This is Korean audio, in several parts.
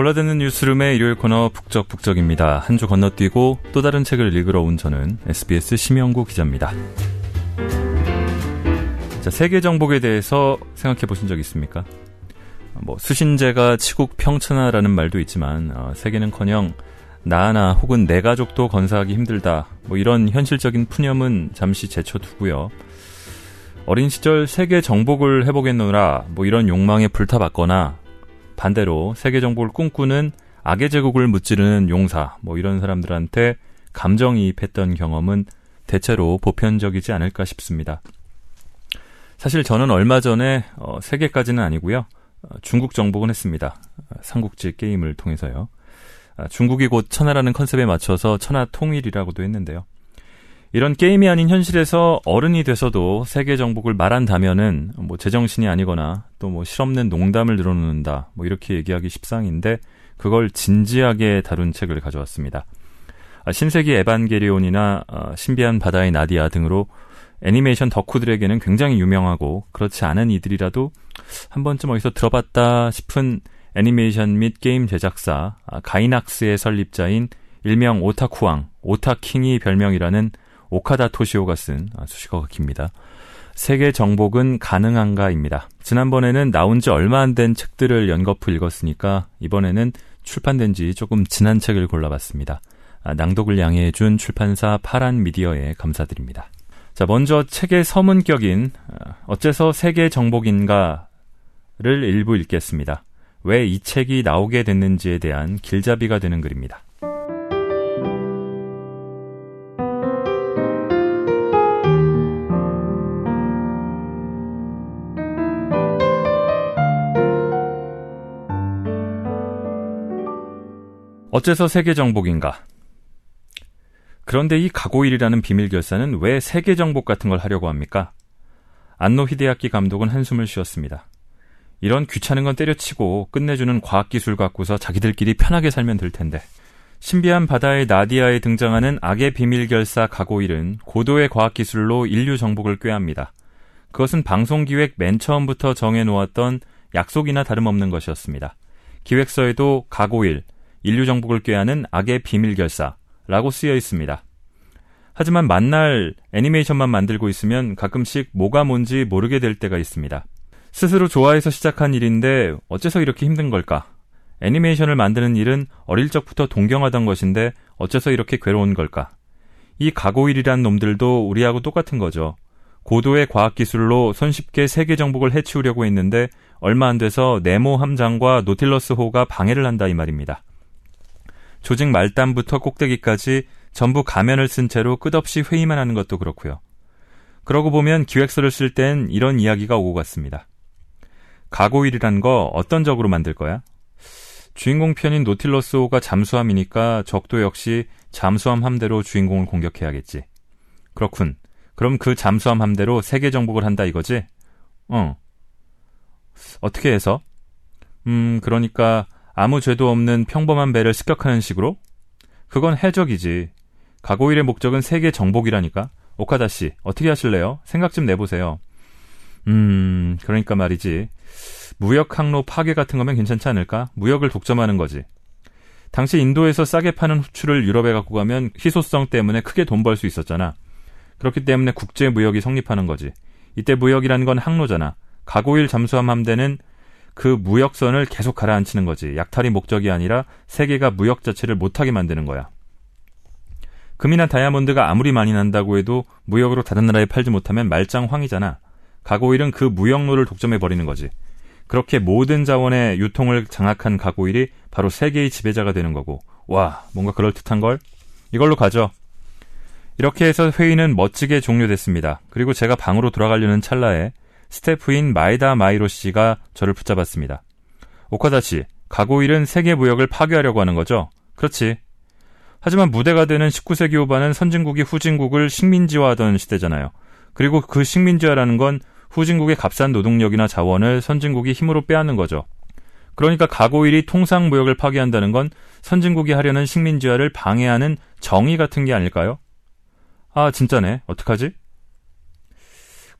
골라듣는 뉴스룸의 일요일 코너 북적북적입니다. 한 주 건너뛰고 또 다른 책을 읽으러 온 저는 SBS 심영구 기자입니다. 자, 세계 정복에 대해서 생각해 보신 적 있습니까? 뭐 수신제가 치국 평천하라는 말도 있지만 어, 세계는커녕 나 하나 혹은 내 가족도 건사하기 힘들다. 뭐 이런 현실적인 푸념은 잠시 제쳐두고요. 어린 시절 세계 정복을 해보겠노라 뭐 이런 욕망에 불타봤거나 반대로 세계 정복을 꿈꾸는 악의 제국을 무찌르는 용사 뭐 이런 사람들한테 감정이입했던 경험은 대체로 보편적이지 않을까 싶습니다. 사실 저는 얼마 전에 어, 세계까지는 아니고요. 어, 중국 정복은 했습니다. 삼국지 게임을 통해서요. 아, 중국이 곧 천하라는 컨셉에 맞춰서 천하 통일이라고도 했는데요. 이런 게임이 아닌 현실에서 어른이 돼서도 세계 정복을 말한다면은 뭐 제정신이 아니거나 또 뭐 실없는 농담을 늘어놓는다 뭐 이렇게 얘기하기 십상인데 그걸 진지하게 다룬 책을 가져왔습니다. 아, 신세기 에반게리온이나 아, 신비한 바다의 나디아 등으로 애니메이션 덕후들에게는 굉장히 유명하고 그렇지 않은 이들이라도 한 번쯤 어디서 들어봤다 싶은 애니메이션 및 게임 제작사 아, 가이낙스의 설립자인 일명 오타쿠왕, 오타킹이 별명이라는 오카다 토시오가 쓴 아, 수식어가 깁니다. 세계 정복은 가능한가입니다. 지난번에는 나온 지 얼마 안 된 책들을 연거푸 읽었으니까 이번에는 출판된 지 조금 지난 책을 골라봤습니다. 아, 낭독을 양해해준 출판사 파란 미디어에 감사드립니다. 자, 먼저 책의 서문격인 어째서 세계 정복인가를 일부 읽겠습니다. 왜 이 책이 나오게 됐는지에 대한 길잡이가 되는 글입니다. 어째서 세계 정복인가? 그런데 이 가고일이라는 비밀 결사는 왜 세계 정복 같은 걸 하려고 합니까? 안노 히데야키 감독은 한숨을 쉬었습니다. 이런 귀찮은 건 때려치고 끝내주는 과학기술 갖고서 자기들끼리 편하게 살면 될 텐데. 신비한 바다의 나디아에 등장하는 악의 비밀 결사 가고일은 고도의 과학기술로 인류 정복을 꾀합니다. 그것은 방송기획 맨 처음부터 정해놓았던 약속이나 다름없는 것이었습니다. 기획서에도 가고일, 인류 정복을 꾀하는 악의 비밀 결사라고 쓰여 있습니다. 하지만 만날 애니메이션만 만들고 있으면 가끔씩 뭐가 뭔지 모르게 될 때가 있습니다. 스스로 좋아해서 시작한 일인데 어째서 이렇게 힘든 걸까? 애니메이션을 만드는 일은 어릴 적부터 동경하던 것인데 어째서 이렇게 괴로운 걸까? 이 가고일이란 놈들도 우리하고 똑같은 거죠. 고도의 과학기술로 손쉽게 세계 정복을 해치우려고 했는데 얼마 안 돼서 네모 함장과 노틸러스 호가 방해를 한다 이 말입니다. 조직 말단부터 꼭대기까지 전부 가면을 쓴 채로 끝없이 회의만 하는 것도 그렇고요. 그러고 보면 기획서를 쓸 땐 이런 이야기가 오고 갔습니다. 가고일이란 거 어떤 적으로 만들 거야? 주인공 편인 노틸러스호가 잠수함이니까 적도 역시 잠수함 함대로 주인공을 공격해야겠지. 그렇군. 그럼 그 잠수함 함대로 세계 정복을 한다 이거지? 어. 어떻게 해서? 음, 그러니까 아무 죄도 없는 평범한 배를 습격하는 식으로? 그건 해적이지. 가고일의 목적은 세계 정복이라니까. 오카다 씨, 어떻게 하실래요? 생각 좀 내보세요. 음, 그러니까 말이지. 무역 항로 파괴 같은 거면 괜찮지 않을까? 무역을 독점하는 거지. 당시 인도에서 싸게 파는 후추를 유럽에 갖고 가면 희소성 때문에 크게 돈 벌 수 있었잖아. 그렇기 때문에 국제 무역이 성립하는 거지. 이때 무역이라는 건 항로잖아. 가고일 잠수함 함대는 그 무역선을 계속 가라앉히는 거지. 약탈이 목적이 아니라 세계가 무역 자체를 못하게 만드는 거야. 금이나 다이아몬드가 아무리 많이 난다고 해도 무역으로 다른 나라에 팔지 못하면 말짱황이잖아. 가고일은 그 무역로를 독점해 버리는 거지. 그렇게 모든 자원의 유통을 장악한 가고일이 바로 세계의 지배자가 되는 거고. 와, 뭔가 그럴듯한 걸? 이걸로 가죠. 이렇게 해서 회의는 멋지게 종료됐습니다. 그리고 제가 방으로 돌아가려는 찰나에 스태프인 마이다 마이로 씨가 저를 붙잡았습니다. 오카다 씨, 가고일은 세계 무역을 파괴하려고 하는 거죠? 그렇지. 하지만 무대가 되는 19세기 후반은 선진국이 후진국을 식민지화하던 시대잖아요. 그리고 그 식민지화라는 건 후진국의 값싼 노동력이나 자원을 선진국이 힘으로 빼앗는 거죠. 그러니까 가고일이 통상 무역을 파괴한다는 건 선진국이 하려는 식민지화를 방해하는 정의 같은 게 아닐까요? 아, 진짜네. 어떡하지?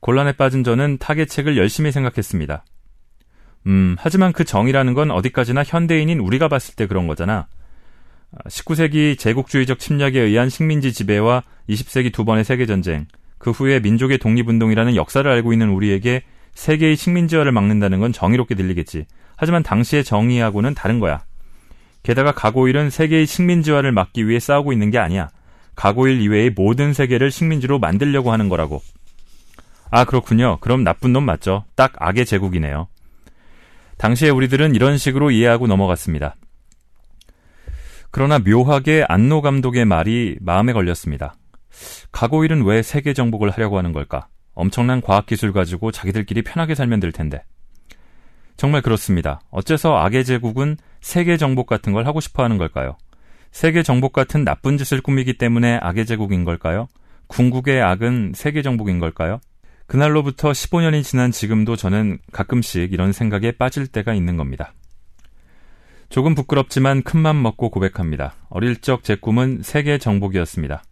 곤란에 빠진 저는 타겟책을 열심히 생각했습니다. 음, 하지만 그 정의라는 건 어디까지나 현대인인 우리가 봤을 때 그런 거잖아. 19세기 제국주의적 침략에 의한 식민지 지배와 20세기 두 번의 세계전쟁, 그 후에 민족의 독립운동이라는 역사를 알고 있는 우리에게 세계의 식민지화를 막는다는 건 정의롭게 들리겠지. 하지만 당시의 정의하고는 다른 거야. 게다가 가고일은 세계의 식민지화를 막기 위해 싸우고 있는 게 아니야. 가고일 이외의 모든 세계를 식민지로 만들려고 하는 거라고. 아, 그렇군요. 그럼 나쁜 놈 맞죠. 딱 악의 제국이네요. 당시에 우리들은 이런 식으로 이해하고 넘어갔습니다. 그러나 묘하게 안노 감독의 말이 마음에 걸렸습니다. 가고일은 왜 세계 정복을 하려고 하는 걸까? 엄청난 과학 기술 가지고 자기들끼리 편하게 살면 될 텐데. 정말 그렇습니다. 어째서 악의 제국은 세계 정복 같은 걸 하고 싶어 하는 걸까요? 세계 정복 같은 나쁜 짓을 꾸미기 때문에 악의 제국인 걸까요? 궁극의 악은 세계 정복인 걸까요? 그날로부터 15년이 지난 지금도 저는 가끔씩 이런 생각에 빠질 때가 있는 겁니다. 조금 부끄럽지만 큰맘 먹고 고백합니다. 어릴 적 제 꿈은 세계 정복이었습니다.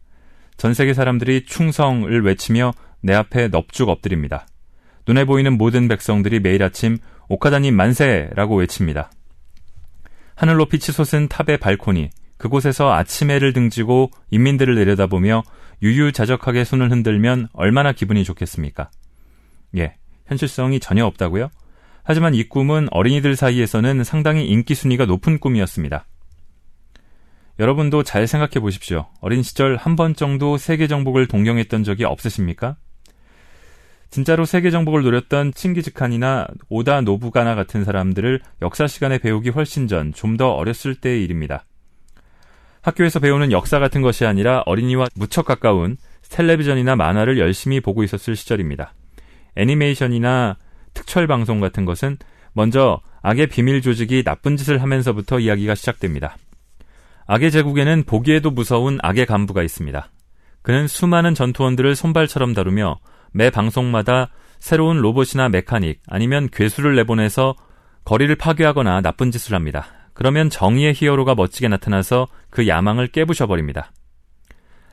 전 세계 사람들이 충성을 외치며 내 앞에 넙죽 엎드립니다. 눈에 보이는 모든 백성들이 매일 아침 오카다님 만세라고 외칩니다. 하늘 높이 치솟은 탑의 발코니, 그곳에서 아침해를 등지고 인민들을 내려다보며 유유자적하게 손을 흔들면 얼마나 기분이 좋겠습니까? 예, 현실성이 전혀 없다고요? 하지만 이 꿈은 어린이들 사이에서는 상당히 인기 순위가 높은 꿈이었습니다. 여러분도 잘 생각해 보십시오. 어린 시절 한 번 정도 세계 정복을 동경했던 적이 없으십니까? 진짜로 세계 정복을 노렸던 칭기즈칸이나 오다 노부가나 같은 사람들을 역사 시간에 배우기 훨씬 전, 좀 더 어렸을 때의 일입니다. 학교에서 배우는 역사 같은 것이 아니라 어린이와 무척 가까운 텔레비전이나 만화를 열심히 보고 있었을 시절입니다. 애니메이션이나 특철 방송 같은 것은 먼저 악의 비밀 조직이 나쁜 짓을 하면서부터 이야기가 시작됩니다. 악의 제국에는 보기에도 무서운 악의 간부가 있습니다. 그는 수많은 전투원들을 손발처럼 다루며 매 방송마다 새로운 로봇이나 메카닉 아니면 괴수를 내보내서 거리를 파괴하거나 나쁜 짓을 합니다. 그러면 정의의 히어로가 멋지게 나타나서 그 야망을 깨부셔버립니다.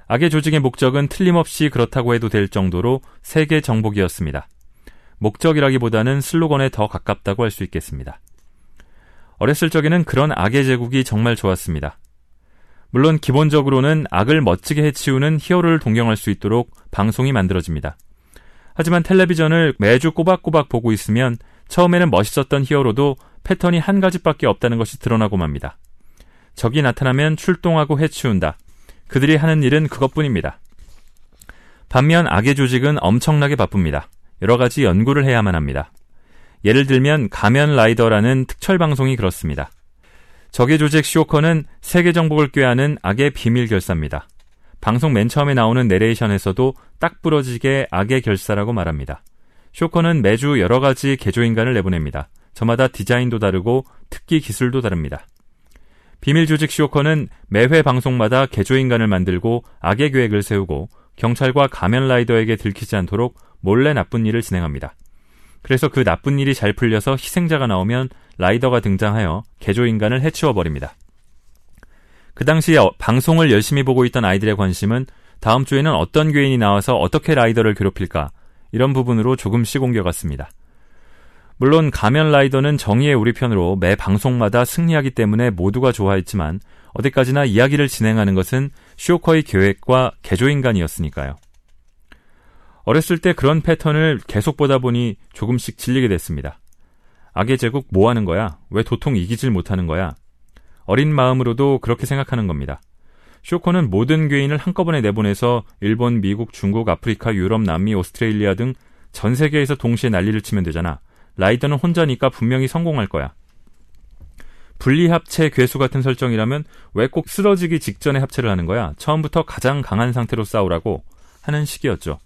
악의 조직의 목적은 틀림없이 그렇다고 해도 될 정도로 세계 정복이었습니다. 목적이라기보다는 슬로건에 더 가깝다고 할 수 있겠습니다. 어렸을 적에는 그런 악의 제국이 정말 좋았습니다. 물론 기본적으로는 악을 멋지게 해치우는 히어로를 동경할 수 있도록 방송이 만들어집니다. 하지만 텔레비전을 매주 꼬박꼬박 보고 있으면 처음에는 멋있었던 히어로도 패턴이 한 가지밖에 없다는 것이 드러나고 맙니다. 적이 나타나면 출동하고 해치운다. 그들이 하는 일은 그것뿐입니다. 반면 악의 조직은 엄청나게 바쁩니다. 여러 가지 연구를 해야만 합니다. 예를 들면 가면 라이더라는 특철 방송이 그렇습니다. 적의 조직 쇼커는 세계 정복을 꾀하는 악의 비밀 결사입니다. 방송 맨 처음에 나오는 내레이션에서도 딱 부러지게 악의 결사라고 말합니다. 쇼커는 매주 여러 가지 개조 인간을 내보냅니다. 저마다 디자인도 다르고 특기 기술도 다릅니다. 비밀 조직 쇼커는 매회 방송마다 개조인간을 만들고 악의 계획을 세우고 경찰과 가면라이더에게 들키지 않도록 몰래 나쁜 일을 진행합니다. 그래서 그 나쁜 일이 잘 풀려서 희생자가 나오면 라이더가 등장하여 개조인간을 해치워 버립니다. 그 당시에 어, 방송을 열심히 보고 있던 아이들의 관심은 다음 주에는 어떤 괴인이 나와서 어떻게 라이더를 괴롭힐까 이런 부분으로 조금씩 옮겨갔습니다. 물론 가면 라이더는 정의의 우리 편으로 매 방송마다 승리하기 때문에 모두가 좋아했지만 어디까지나 이야기를 진행하는 것은 쇼커의 계획과 개조인간이었으니까요. 어렸을 때 그런 패턴을 계속 보다 보니 조금씩 질리게 됐습니다. 악의 제국 뭐 하는 거야? 왜 도통 이기질 못하는 거야? 어린 마음으로도 그렇게 생각하는 겁니다. 쇼커는 모든 괴인을 한꺼번에 내보내서 일본, 미국, 중국, 아프리카, 유럽, 남미, 오스트레일리아 등 전 세계에서 동시에 난리를 치면 되잖아. 라이더는 혼자니까 분명히 성공할 거야. 분리합체 괴수 같은 설정이라면 왜 꼭 쓰러지기 직전에 합체를 하는 거야? 처음부터 가장 강한 상태로 싸우라고 하는 식이었죠.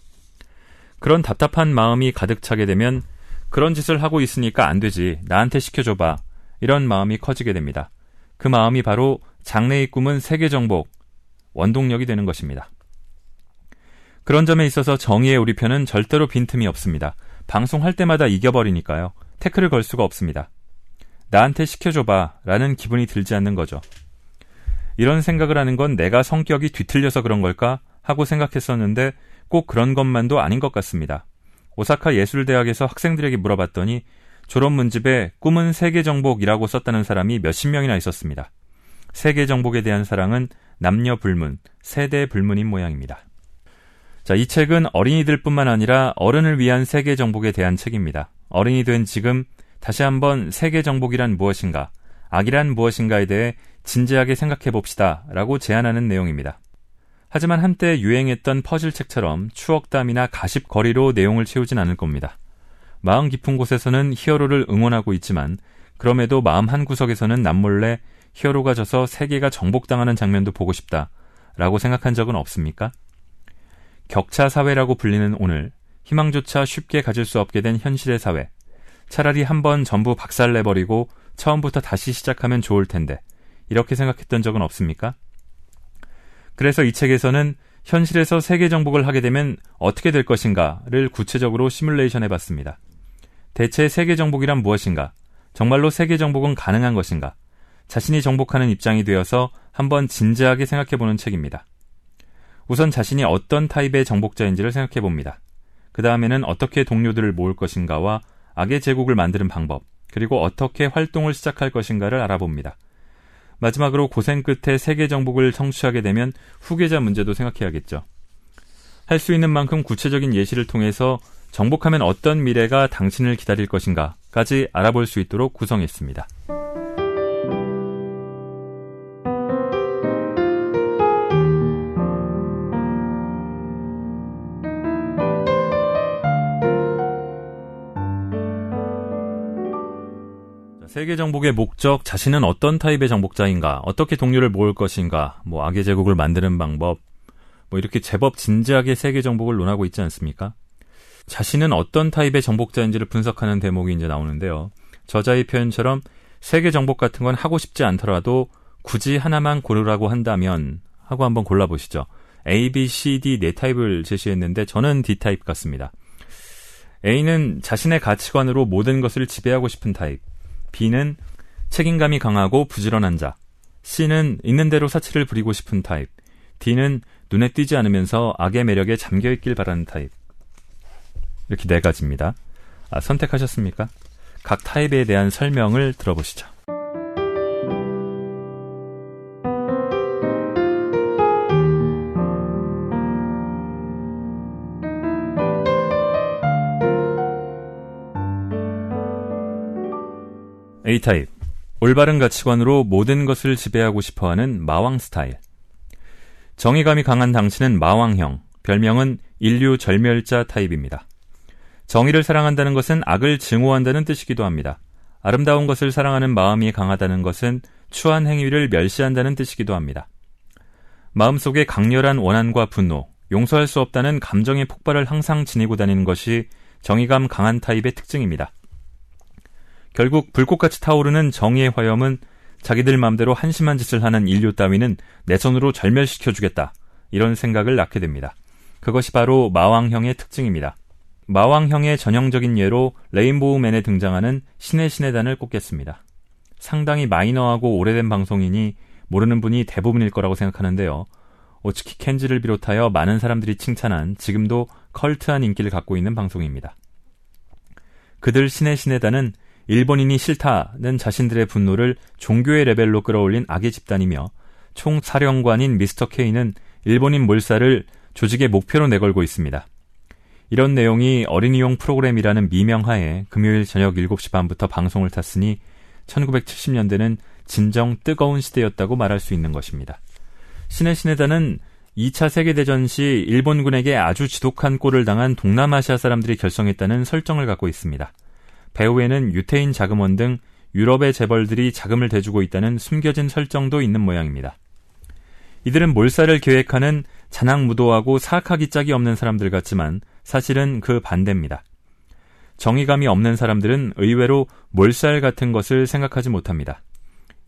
그런 답답한 마음이 가득 차게 되면 그런 짓을 하고 있으니까 안 되지. 나한테 시켜줘봐. 이런 마음이 커지게 됩니다. 그 마음이 바로 장래의 꿈은 세계 정복, 원동력이 되는 것입니다. 그런 점에 있어서 정의의 우리 편은 절대로 빈틈이 없습니다. 방송할 때마다 이겨버리니까요. 태클을 걸 수가 없습니다. 나한테 시켜줘봐 라는 기분이 들지 않는 거죠. 이런 생각을 하는 건 내가 성격이 뒤틀려서 그런 걸까 하고 생각했었는데 꼭 그런 것만도 아닌 것 같습니다. 오사카 예술대학에서 학생들에게 물어봤더니 졸업 문집에 꿈은 세계 정복이라고 썼다는 사람이 몇십 명이나 있었습니다. 세계 정복에 대한 사랑은 남녀 불문, 세대 불문인 모양입니다. 자, 이 책은 어린이들뿐만 아니라 어른을 위한 세계 정복에 대한 책입니다. 어른이 된 지금 다시 한번 세계 정복이란 무엇인가, 악이란 무엇인가에 대해 진지하게 생각해 봅시다. 라고 제안하는 내용입니다. 하지만 한때 유행했던 퍼즐책처럼 추억담이나 가십거리로 내용을 채우진 않을 겁니다. 마음 깊은 곳에서는 히어로를 응원하고 있지만 그럼에도 마음 한구석에서는 남몰래 히어로가 져서 세계가 정복당하는 장면도 보고 싶다. 라고 생각한 적은 없습니까? 격차 사회라고 불리는 오늘, 희망조차 쉽게 가질 수 없게 된 현실의 사회. 차라리 한 번 전부 박살내버리고 처음부터 다시 시작하면 좋을 텐데, 이렇게 생각했던 적은 없습니까? 그래서 이 책에서는 현실에서 세계 정복을 하게 되면 어떻게 될 것인가를 구체적으로 시뮬레이션 해봤습니다. 대체 세계 정복이란 무엇인가? 정말로 세계 정복은 가능한 것인가? 자신이 정복하는 입장이 되어서 한번 진지하게 생각해보는 책입니다. 우선 자신이 어떤 타입의 정복자인지를 생각해 봅니다. 그 다음에는 어떻게 동료들을 모을 것인가와 악의 제국을 만드는 방법, 그리고 어떻게 활동을 시작할 것인가를 알아봅니다. 마지막으로 고생 끝에 세계 정복을 성취하게 되면 후계자 문제도 생각해야겠죠. 할 수 있는 만큼 구체적인 예시를 통해서 정복하면 어떤 미래가 당신을 기다릴 것인가까지 알아볼 수 있도록 구성했습니다. 세계 정복의 목적, 자신은 어떤 타입의 정복자인가, 어떻게 동료를 모을 것인가, 뭐 악의 제국을 만드는 방법, 뭐 이렇게 제법 진지하게 세계 정복을 논하고 있지 않습니까? 자신은 어떤 타입의 정복자인지를 분석하는 대목이 이제 나오는데요. 저자의 표현처럼 세계 정복 같은 건 하고 싶지 않더라도 굳이 하나만 고르라고 한다면 하고 한번 골라보시죠. A, B, C, D 네 타입을 제시했는데 저는 D 타입 같습니다. A는 자신의 가치관으로 모든 것을 지배하고 싶은 타입. B는 책임감이 강하고 부지런한 자. C는 있는 대로 사치를 부리고 싶은 타입. D는 눈에 띄지 않으면서 악의 매력에 잠겨 있길 바라는 타입. 이렇게 네 가지입니다. 아, 선택하셨습니까? 각 타입에 대한 설명을 들어보시죠. A타입. 올바른 가치관으로 모든 것을 지배하고 싶어 하는 마왕 스타일. 정의감이 강한 당신은 마왕형, 별명은 인류 절멸자 타입입니다. 정의를 사랑한다는 것은 악을 증오한다는 뜻이기도 합니다. 아름다운 것을 사랑하는 마음이 강하다는 것은 추한 행위를 멸시한다는 뜻이기도 합니다. 마음속에 강렬한 원한과 분노, 용서할 수 없다는 감정의 폭발을 항상 지니고 다니는 것이 정의감 강한 타입의 특징입니다. 결국 불꽃같이 타오르는 정의의 화염은 자기들 마음대로 한심한 짓을 하는 인류 따위는 내 손으로 절멸시켜주겠다. 이런 생각을 낳게 됩니다. 그것이 바로 마왕형의 특징입니다. 마왕형의 전형적인 예로 레인보우맨에 등장하는 신의 신의단을 꼽겠습니다. 상당히 마이너하고 오래된 방송이니 모르는 분이 대부분일 거라고 생각하는데요. 오츠키 켄지를 비롯하여 많은 사람들이 칭찬한 지금도 컬트한 인기를 갖고 있는 방송입니다. 그들 신의 신의단은 일본인이 싫다는 자신들의 분노를 종교의 레벨로 끌어올린 악의 집단이며 총 사령관인 미스터 K는 일본인 몰살을 조직의 목표로 내걸고 있습니다. 이런 내용이 어린이용 프로그램이라는 미명하에 금요일 저녁 7시 반부터 방송을 탔으니 1970년대는 진정 뜨거운 시대였다고 말할 수 있는 것입니다. 신의 신의단은 2차 세계대전 시 일본군에게 아주 지독한 꼴을 당한 동남아시아 사람들이 결성했다는 설정을 갖고 있습니다. 배후에는 유태인 자금원 등 유럽의 재벌들이 자금을 대주고 있다는 숨겨진 설정도 있는 모양입니다. 이들은 몰살을 계획하는 잔악무도하고 사악하기 짝이 없는 사람들 같지만 사실은 그 반대입니다. 정의감이 없는 사람들은 의외로 몰살 같은 것을 생각하지 못합니다.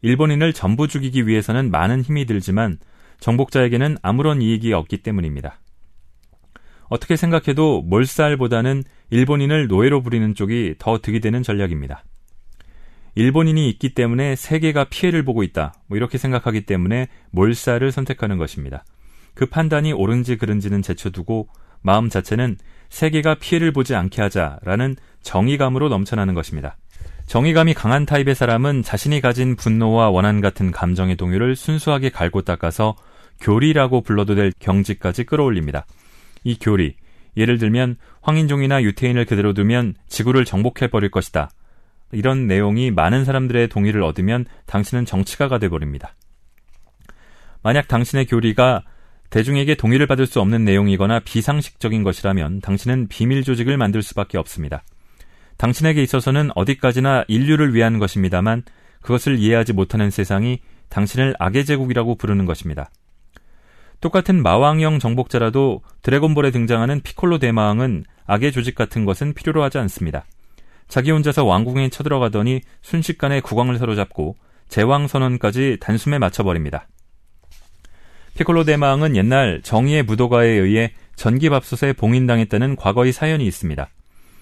일본인을 전부 죽이기 위해서는 많은 힘이 들지만 정복자에게는 아무런 이익이 없기 때문입니다. 어떻게 생각해도 몰살보다는 일본인을 노예로 부리는 쪽이 더 득이 되는 전략입니다. 일본인이 있기 때문에 세계가 피해를 보고 있다. 뭐 이렇게 생각하기 때문에 몰살을 선택하는 것입니다. 그 판단이 옳은지 그른지는 제쳐두고 마음 자체는 세계가 피해를 보지 않게 하자라는 정의감으로 넘쳐나는 것입니다. 정의감이 강한 타입의 사람은 자신이 가진 분노와 원한 같은 감정의 동요를 순수하게 갈고 닦아서 교리라고 불러도 될 경지까지 끌어올립니다. 이 교리, 예를 들면 황인종이나 유태인을 그대로 두면 지구를 정복해버릴 것이다. 이런 내용이 많은 사람들의 동의를 얻으면 당신은 정치가가 돼버립니다. 만약 당신의 교리가 대중에게 동의를 받을 수 없는 내용이거나 비상식적인 것이라면 당신은 비밀 조직을 만들 수밖에 없습니다. 당신에게 있어서는 어디까지나 인류를 위한 것입니다만 그것을 이해하지 못하는 세상이 당신을 악의 제국이라고 부르는 것입니다. 똑같은 마왕형 정복자라도 드래곤볼에 등장하는 피콜로 대마왕은 악의 조직 같은 것은 필요로 하지 않습니다. 자기 혼자서 왕궁에 쳐들어가더니 순식간에 국왕을 사로잡고 제왕 선언까지 단숨에 맞춰버립니다. 피콜로 대마왕은 옛날 정의의 무도가에 의해 전기밥솥에 봉인당했다는 과거의 사연이 있습니다.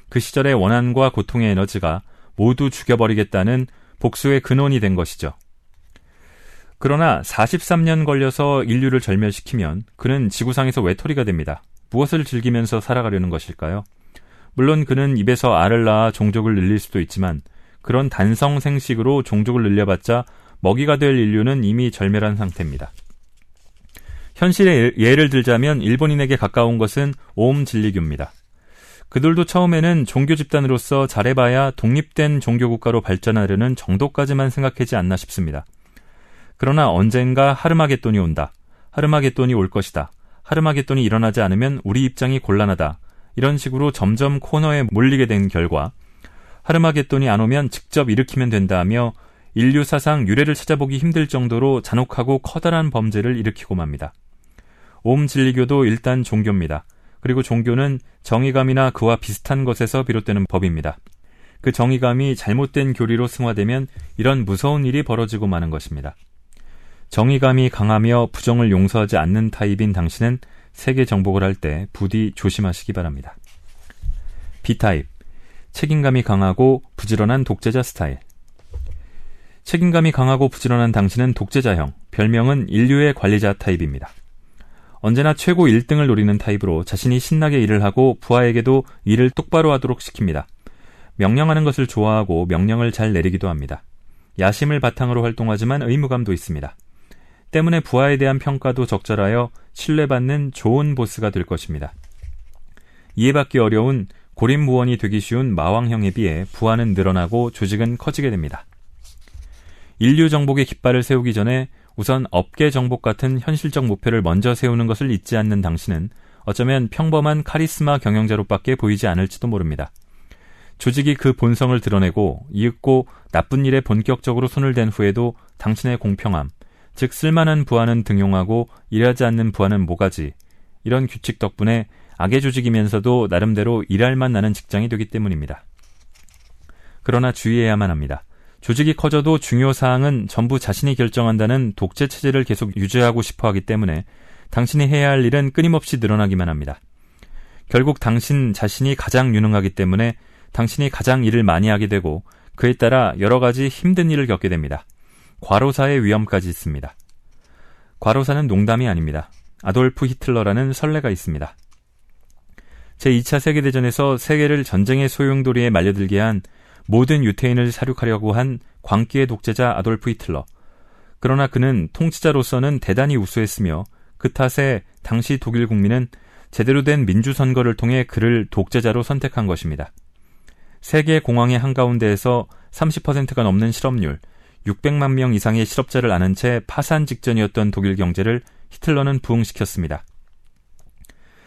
그 시절의 원한과 고통의 에너지가 모두 죽여버리겠다는 복수의 근원이 된 것이죠. 그러나 43년 걸려서 인류를 절멸시키면 그는 지구상에서 외톨이가 됩니다. 무엇을 즐기면서 살아가려는 것일까요? 물론 그는 입에서 알을 낳아 종족을 늘릴 수도 있지만 그런 단성 생식으로 종족을 늘려봤자 먹이가 될 인류는 이미 절멸한 상태입니다. 현실의 예를 들자면 일본인에게 가까운 것은 오음 진리교입니다. 그들도 처음에는 종교 집단으로서 잘해봐야 독립된 종교 국가로 발전하려는 정도까지만 생각하지 않나 싶습니다. 그러나 언젠가 하르마게돈이 온다. 하르마게돈이 올 것이다. 하르마게돈이 일어나지 않으면 우리 입장이 곤란하다. 이런 식으로 점점 코너에 몰리게 된 결과 하르마게돈이 안 오면 직접 일으키면 된다며 인류 사상 유래를 찾아보기 힘들 정도로 잔혹하고 커다란 범죄를 일으키고 맙니다. 옴 진리교도 일단 종교입니다. 그리고 종교는 정의감이나 그와 비슷한 것에서 비롯되는 법입니다. 그 정의감이 잘못된 교리로 승화되면 이런 무서운 일이 벌어지고 마는 것입니다. 정의감이 강하며 부정을 용서하지 않는 타입인 당신은 세계 정복을 할 때 부디 조심하시기 바랍니다. B타입. 책임감이 강하고 부지런한 독재자 스타일. 책임감이 강하고 부지런한 당신은 독재자형, 별명은 인류의 관리자 타입입니다. 언제나 최고 1등을 노리는 타입으로 자신이 신나게 일을 하고 부하에게도 일을 똑바로 하도록 시킵니다. 명령하는 것을 좋아하고 명령을 잘 내리기도 합니다. 야심을 바탕으로 활동하지만 의무감도 있습니다. 때문에 부하에 대한 평가도 적절하여 신뢰받는 좋은 보스가 될 것입니다. 이해받기 어려운 고립무원이 되기 쉬운 마왕형에 비해 부하는 늘어나고 조직은 커지게 됩니다. 인류 정복의 깃발을 세우기 전에 우선 업계 정복 같은 현실적 목표를 먼저 세우는 것을 잊지 않는 당신은 어쩌면 평범한 카리스마 경영자로밖에 보이지 않을지도 모릅니다. 조직이 그 본성을 드러내고 이윽고 나쁜 일에 본격적으로 손을 댄 후에도 당신의 공평함, 즉 쓸만한 부하는 등용하고 일하지 않는 부하는 모가지 이런 규칙 덕분에 악의 조직이면서도 나름대로 일할 만 나는 직장이 되기 때문입니다. 그러나 주의해야만 합니다. 조직이 커져도 중요 사항은 전부 자신이 결정한다는 독재 체제를 계속 유지하고 싶어 하기 때문에 당신이 해야 할 일은 끊임없이 늘어나기만 합니다. 결국 당신 자신이 가장 유능하기 때문에 당신이 가장 일을 많이 하게 되고 그에 따라 여러 가지 힘든 일을 겪게 됩니다. 과로사의 위험까지 있습니다. 과로사는 농담이 아닙니다. 아돌프 히틀러라는 설레가 있습니다. 제2차 세계대전에서 세계를 전쟁의 소용돌이에 말려들게 한 모든 유태인을 사륙하려고 한 광기의 독재자 아돌프 히틀러. 그러나 그는 통치자로서는 대단히 우수했으며 그 탓에 당시 독일 국민은 제대로 된 민주선거를 통해 그를 독재자로 선택한 것입니다. 세계 공황의 한가운데에서 30%가 넘는 실업률, 600만 명 이상의 실업자를 아는 채 파산 직전이었던 독일 경제를 히틀러는 부흥시켰습니다.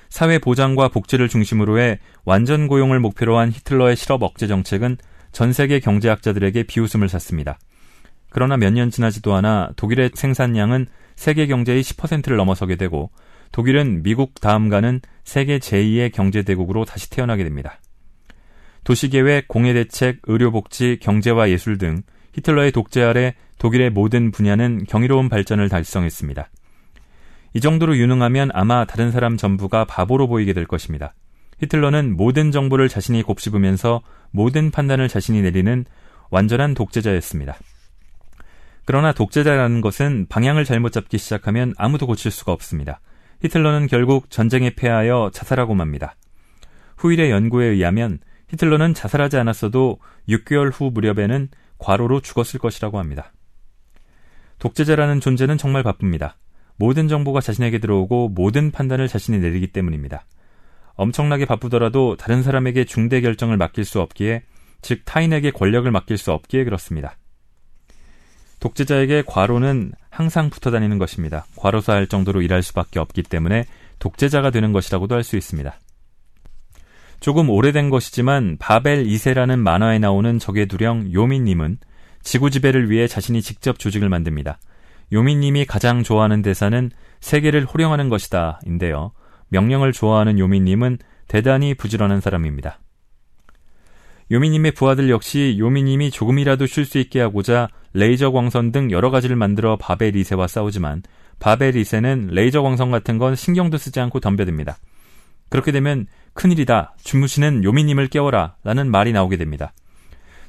사회 보장과 복지를 중심으로 해 완전 고용을 목표로 한 히틀러의 실업 억제 정책은 전 세계 경제학자들에게 비웃음을 샀습니다. 그러나 몇 년 지나지도 않아 독일의 생산량은 세계 경제의 10%를 넘어서게 되고 독일은 미국 다음 가는 세계 제2의 경제대국으로 다시 태어나게 됩니다. 도시계획, 공예대책, 의료복지, 경제와 예술 등 히틀러의 독재 아래 독일의 모든 분야는 경이로운 발전을 달성했습니다. 이 정도로 유능하면 아마 다른 사람 전부가 바보로 보이게 될 것입니다. 히틀러는 모든 정보를 자신이 곱씹으면서 모든 판단을 자신이 내리는 완전한 독재자였습니다. 그러나 독재자라는 것은 방향을 잘못 잡기 시작하면 아무도 고칠 수가 없습니다. 히틀러는 결국 전쟁에 패하여 자살하고 맙니다. 후일의 연구에 의하면 히틀러는 자살하지 않았어도 6개월 후 무렵에는 과로로 죽었을 것이라고 합니다. 독재자라는 존재는 정말 바쁩니다. 모든 정보가 자신에게 들어오고 모든 판단을 자신이 내리기 때문입니다. 엄청나게 바쁘더라도 다른 사람에게 중대 결정을 맡길 수 없기에, 즉 타인에게 권력을 맡길 수 없기에 그렇습니다. 독재자에게 과로는 항상 붙어 다니는 것입니다. 과로사 할 정도로 일할 수밖에 없기 때문에 독재자가 되는 것이라고도 할 수 있습니다. 조금 오래된 것이지만 바벨 2세라는 만화에 나오는 적의 두령 요민님은 지구 지배를 위해 자신이 직접 조직을 만듭니다. 요민님이 가장 좋아하는 대사는 세계를 호령하는 것이다 인데요. 명령을 좋아하는 요민님은 대단히 부지런한 사람입니다. 요미님의 부하들 역시 요미님이 조금이라도 쉴 수 있게 하고자 레이저 광선 등 여러 가지를 만들어 바벨 2세와 싸우지만 바벨 2세는 레이저 광선 같은 건 신경도 쓰지 않고 덤벼듭니다. 그렇게 되면 큰일이다. 주무시는 요미님을 깨워라. 라는 말이 나오게 됩니다.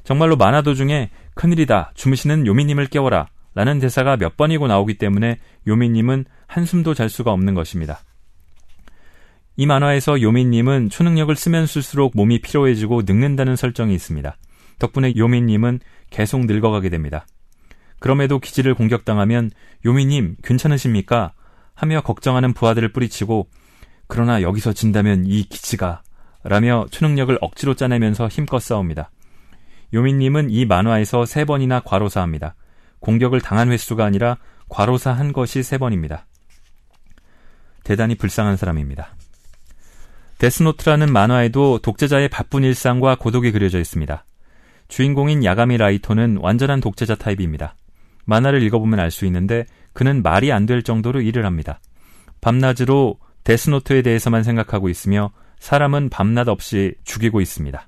정말로 만화 도중에 큰일이다. 주무시는 요미님을 깨워라. 라는 대사가 몇 번이고 나오기 때문에 요미님은 한숨도 잘 수가 없는 것입니다. 이 만화에서 요민님은 초능력을 쓰면 쓸수록 몸이 피로해지고 늙는다는 설정이 있습니다. 덕분에 요민님은 계속 늙어가게 됩니다. 그럼에도 기지를 공격당하면 요미님 괜찮으십니까? 하며 걱정하는 부하들을 뿌리치고 그러나 여기서 진다면 이 기지가 라며 초능력을 억지로 짜내면서 힘껏 싸웁니다. 요미님은 이 만화에서 세 번이나 과로사합니다. 공격을 당한 횟수가 아니라 과로사한 것이 세 번입니다. 대단히 불쌍한 사람입니다. 데스노트라는 만화에도 독재자의 바쁜 일상과 고독이 그려져 있습니다. 주인공인 야가미 라이토는 완전한 독재자 타입입니다. 만화를 읽어보면 알 수 있는데 그는 말이 안 될 정도로 일을 합니다. 밤낮으로 데스노트에 대해서만 생각하고 있으며 사람은 밤낮 없이 죽이고 있습니다.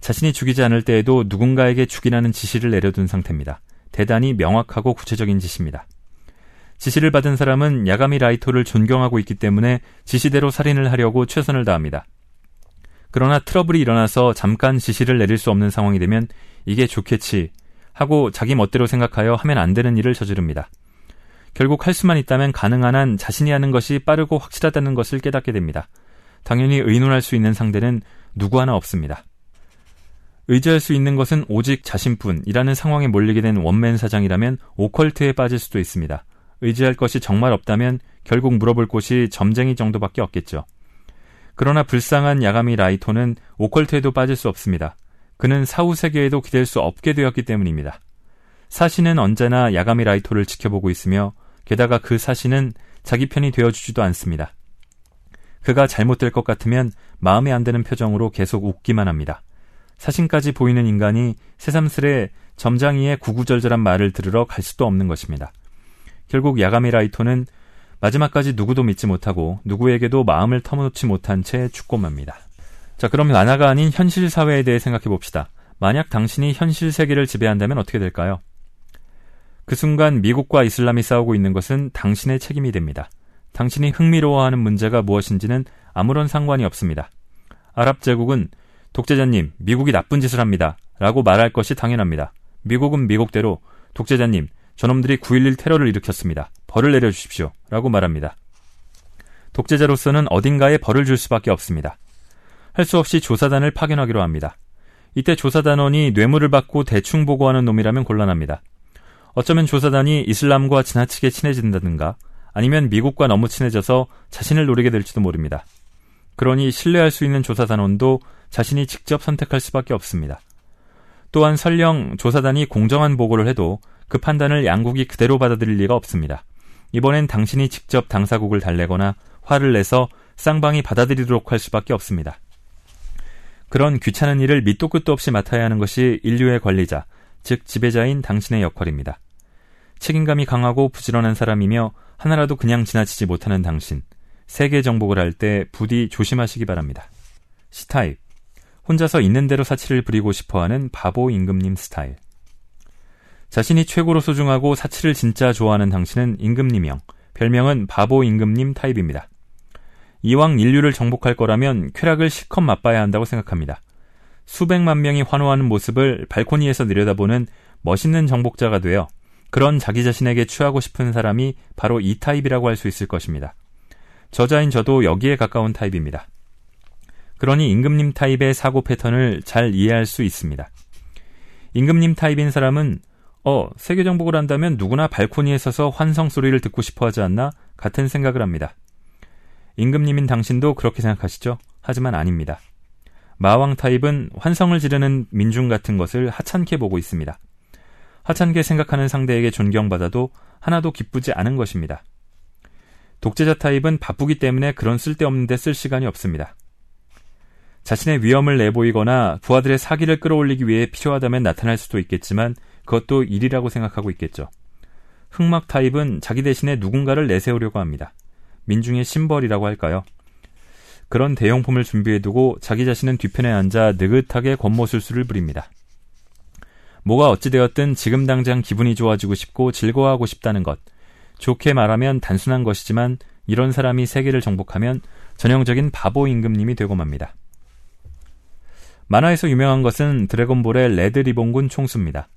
자신이 죽이지 않을 때에도 누군가에게 죽이라는 지시를 내려둔 상태입니다. 대단히 명확하고 구체적인 지시입니다. 지시를 받은 사람은 야가미 라이토를 존경하고 있기 때문에 지시대로 살인을 하려고 최선을 다합니다. 그러나 트러블이 일어나서 잠깐 지시를 내릴 수 없는 상황이 되면 이게 좋겠지 하고 자기 멋대로 생각하여 하면 안 되는 일을 저지릅니다. 결국 할 수만 있다면 가능한 한 자신이 하는 것이 빠르고 확실하다는 것을 깨닫게 됩니다. 당연히 의논할 수 있는 상대는 누구 하나 없습니다. 의지할 수 있는 것은 오직 자신뿐이라는 상황에 몰리게 된 원맨 사장이라면 오컬트에 빠질 수도 있습니다. 의지할 것이 정말 없다면 결국 물어볼 곳이 점쟁이 정도밖에 없겠죠. 그러나 불쌍한 야가미 라이토는 오컬트에도 빠질 수 없습니다. 그는 사후 세계에도 기댈 수 없게 되었기 때문입니다. 사신은 언제나 야가미 라이토를 지켜보고 있으며 게다가 그 사신은 자기 편이 되어주지도 않습니다. 그가 잘못될 것 같으면 마음에 안 드는 표정으로 계속 웃기만 합니다. 사신까지 보이는 인간이 새삼스레 점장이의 구구절절한 말을 들으러 갈 수도 없는 것입니다. 결국 야가미 라이토는 마지막까지 누구도 믿지 못하고 누구에게도 마음을 터놓지 못한 채 죽고 맙니다. 자, 그럼 만화가 아닌 현실 사회에 대해 생각해 봅시다. 만약 당신이 현실 세계를 지배한다면 어떻게 될까요? 그 순간 미국과 이슬람이 싸우고 있는 것은 당신의 책임이 됩니다. 당신이 흥미로워하는 문제가 무엇인지는 아무런 상관이 없습니다. 아랍 제국은 독재자님, 미국이 나쁜 짓을 합니다. 라고 말할 것이 당연합니다. 미국은 미국대로 독재자님, 저놈들이 9.11 테러를 일으켰습니다. 벌을 내려주십시오. 라고 말합니다. 독재자로서는 어딘가에 벌을 줄 수밖에 없습니다. 할 수 없이 조사단을 파견하기로 합니다. 이때 조사단원이 뇌물을 받고 대충 보고하는 놈이라면 곤란합니다. 어쩌면 조사단이 이슬람과 지나치게 친해진다든가 아니면 미국과 너무 친해져서 자신을 노리게 될지도 모릅니다. 그러니 신뢰할 수 있는 조사단원도 자신이 직접 선택할 수밖에 없습니다. 또한 설령 조사단이 공정한 보고를 해도 그 판단을 양국이 그대로 받아들일 리가 없습니다. 이번엔 당신이 직접 당사국을 달래거나 화를 내서 쌍방이 받아들이도록 할 수밖에 없습니다. 그런 귀찮은 일을 밑도 끝도 없이 맡아야 하는 것이 인류의 관리자, 즉 지배자인 당신의 역할입니다. 책임감이 강하고 부지런한 사람이며 하나라도 그냥 지나치지 못하는 당신, 세계 정복을 할 때 부디 조심하시기 바랍니다. C타입 혼자서 있는 대로 사치를 부리고 싶어 하는 바보 임금님 스타일. 자신이 최고로 소중하고 사치를 진짜 좋아하는 당신은 임금님형, 별명은 바보 임금님 타입입니다. 이왕 인류를 정복할 거라면 쾌락을 실컷 맛봐야 한다고 생각합니다. 수백만 명이 환호하는 모습을 발코니에서 내려다보는 멋있는 정복자가 되어 그런 자기 자신에게 취하고 싶은 사람이 바로 이 타입이라고 할 수 있을 것입니다. 저자인 저도 여기에 가까운 타입입니다. 그러니 임금님 타입의 사고 패턴을 잘 이해할 수 있습니다. 임금님 타입인 사람은 어, 세계 정복을 한다면 누구나 발코니에 서서 환성 소리를 듣고 싶어 하지 않나? 같은 생각을 합니다. 임금님인 당신도 그렇게 생각하시죠? 하지만 아닙니다. 마왕 타입은 환성을 지르는 민중 같은 것을 하찮게 보고 있습니다. 하찮게 생각하는 상대에게 존경받아도 하나도 기쁘지 않은 것입니다. 독재자 타입은 바쁘기 때문에 그런 쓸데없는데 쓸 시간이 없습니다. 자신의 위험을 내보이거나 부하들의 사기를 끌어올리기 위해 필요하다면 나타날 수도 있겠지만 그것도 일이라고 생각하고 있겠죠. 흑막 타입은 자기 대신에 누군가를 내세우려고 합니다. 민중의 심벌이라고 할까요? 그런 대용품을 준비해두고 자기 자신은 뒤편에 앉아 느긋하게 권모술수를 부립니다. 뭐가 어찌되었든 지금 당장 기분이 좋아지고 싶고 즐거워하고 싶다는 것. 좋게 말하면 단순한 것이지만 이런 사람이 세계를 정복하면 전형적인 바보 임금님이 되고 맙니다. 만화에서 유명한 것은 드래곤볼의 레드 리본군 총수입니다.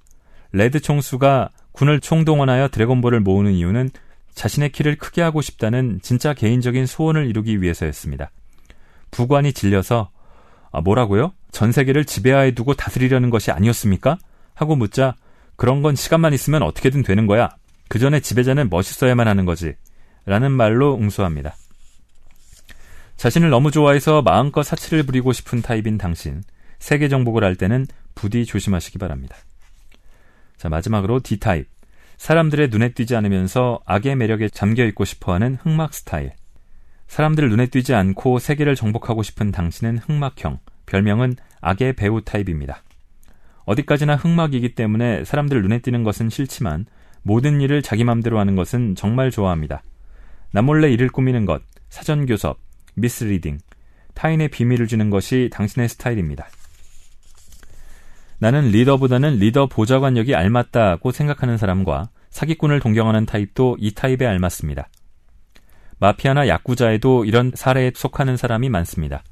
레드 총수가 군을 총동원하여 드래곤볼을 모으는 이유는 자신의 키를 크게 하고 싶다는 진짜 개인적인 소원을 이루기 위해서였습니다. 부관이 질려서 아, 뭐라고요? 전 세계를 지배하에 두고 다스리려는 것이 아니었습니까? 하고 묻자 그런 건 시간만 있으면 어떻게든 되는 거야. 그 전에 지배자는 멋있어야만 하는 거지. 라는 말로 응수합니다. 자신을 너무 좋아해서 마음껏 사치를 부리고 싶은 타입인 당신. 세계 정복을 할 때는 부디 조심하시기 바랍니다. 자, 마지막으로 D타입. 사람들의 눈에 띄지 않으면서 악의 매력에 잠겨 있고 싶어 하는 흑막 스타일. 사람들 눈에 띄지 않고 세계를 정복하고 싶은 당신은 흑막형. 별명은 악의 배우 타입입니다. 어디까지나 흑막이기 때문에 사람들 눈에 띄는 것은 싫지만 모든 일을 자기 맘대로 하는 것은 정말 좋아합니다. 남몰래 일을 꾸미는 것, 사전 교섭, misleading, 타인의 비밀을 쥐는 것이 당신의 스타일입니다. 나는 리더보다는 리더 보좌관역이 알맞다고 생각하는 사람과 사기꾼을 동경하는 타입도 이 타입에 알맞습니다. 마피아나 야구자에도 이런 사례에 속하는 사람이 많습니다.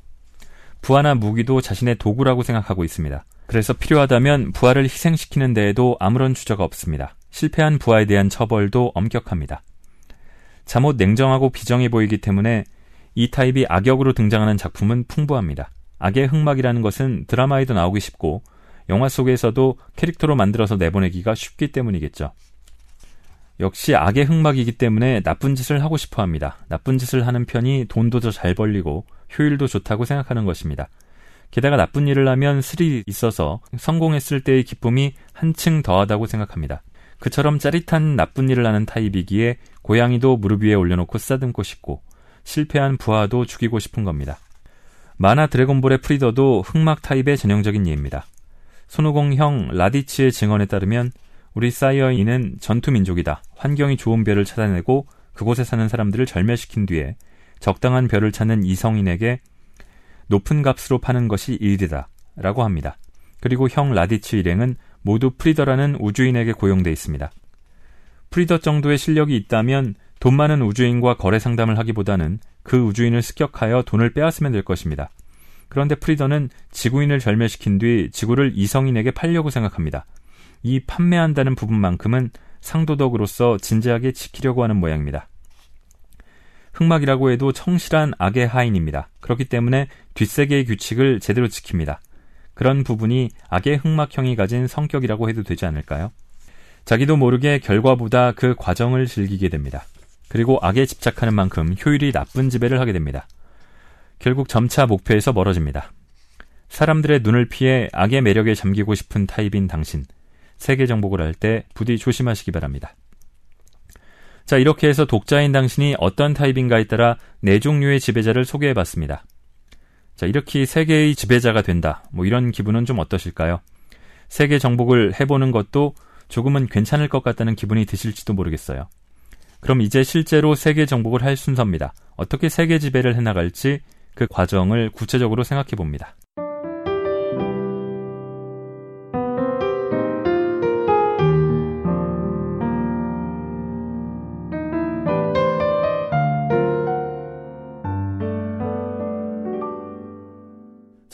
부하나 무기도 자신의 도구라고 생각하고 있습니다. 그래서 필요하다면 부하를 희생시키는 데에도 아무런 주저가 없습니다. 실패한 부하에 대한 처벌도 엄격합니다. 잠옷 냉정하고 비정해 보이기 때문에 이 타입이 악역으로 등장하는 작품은 풍부합니다. 악의 흑막이라는 것은 드라마에도 나오기 쉽고 영화 속에서도 캐릭터로 만들어서 내보내기가 쉽기 때문이겠죠. 역시 악의 흑막이기 때문에 나쁜 짓을 하고 싶어 합니다. 나쁜 짓을 하는 편이 돈도 더 잘 벌리고 효율도 좋다고 생각하는 것입니다. 게다가 나쁜 일을 하면 스릴이 있어서 성공했을 때의 기쁨이 한층 더하다고 생각합니다. 그처럼 짜릿한 나쁜 일을 하는 타입이기에 고양이도 무릎 위에 올려놓고 쓰다듬고 싶고 실패한 부하도 죽이고 싶은 겁니다. 만화 드래곤볼의 프리더도 흑막 타입의 전형적인 예입니다. 손오공 형 라디츠의 증언에 따르면 우리 사이어인은 전투민족이다. 환경이 좋은 별을 찾아내고 그곳에 사는 사람들을 절멸시킨 뒤에 적당한 별을 찾는 이성인에게 높은 값으로 파는 것이 일이다. 라고 합니다. 그리고 형 라디츠 일행은 모두 프리더라는 우주인에게 고용돼 있습니다. 프리더 정도의 실력이 있다면 돈 많은 우주인과 거래 상담을 하기보다는 그 우주인을 습격하여 돈을 빼앗으면 될 것입니다. 그런데 프리더는 지구인을 절멸시킨 뒤 지구를 이성인에게 팔려고 생각합니다. 이 판매한다는 부분만큼은 상도덕으로서 진지하게 지키려고 하는 모양입니다. 흑막이라고 해도 청실한 악의 하인입니다. 그렇기 때문에 뒷세계의 규칙을 제대로 지킵니다. 그런 부분이 악의 흑막형이 가진 성격이라고 해도 되지 않을까요? 자기도 모르게 결과보다 그 과정을 즐기게 됩니다. 그리고 악에 집착하는 만큼 효율이 나쁜 지배를 하게 됩니다. 결국 점차 목표에서 멀어집니다. 사람들의 눈을 피해 악의 매력에 잠기고 싶은 타입인 당신, 세계 정복을 할 때 부디 조심하시기 바랍니다. 자, 이렇게 해서 독자인 당신이 어떤 타입인가에 따라 네 종류의 지배자를 소개해 봤습니다. 자, 이렇게 세계의 지배자가 된다. 뭐 이런 기분은 좀 어떠실까요? 세계 정복을 해보는 것도 조금은 괜찮을 것 같다는 기분이 드실지도 모르겠어요. 그럼 이제 실제로 세계 정복을 할 순서입니다. 어떻게 세계 지배를 해나갈지 그 과정을 구체적으로 생각해 봅니다.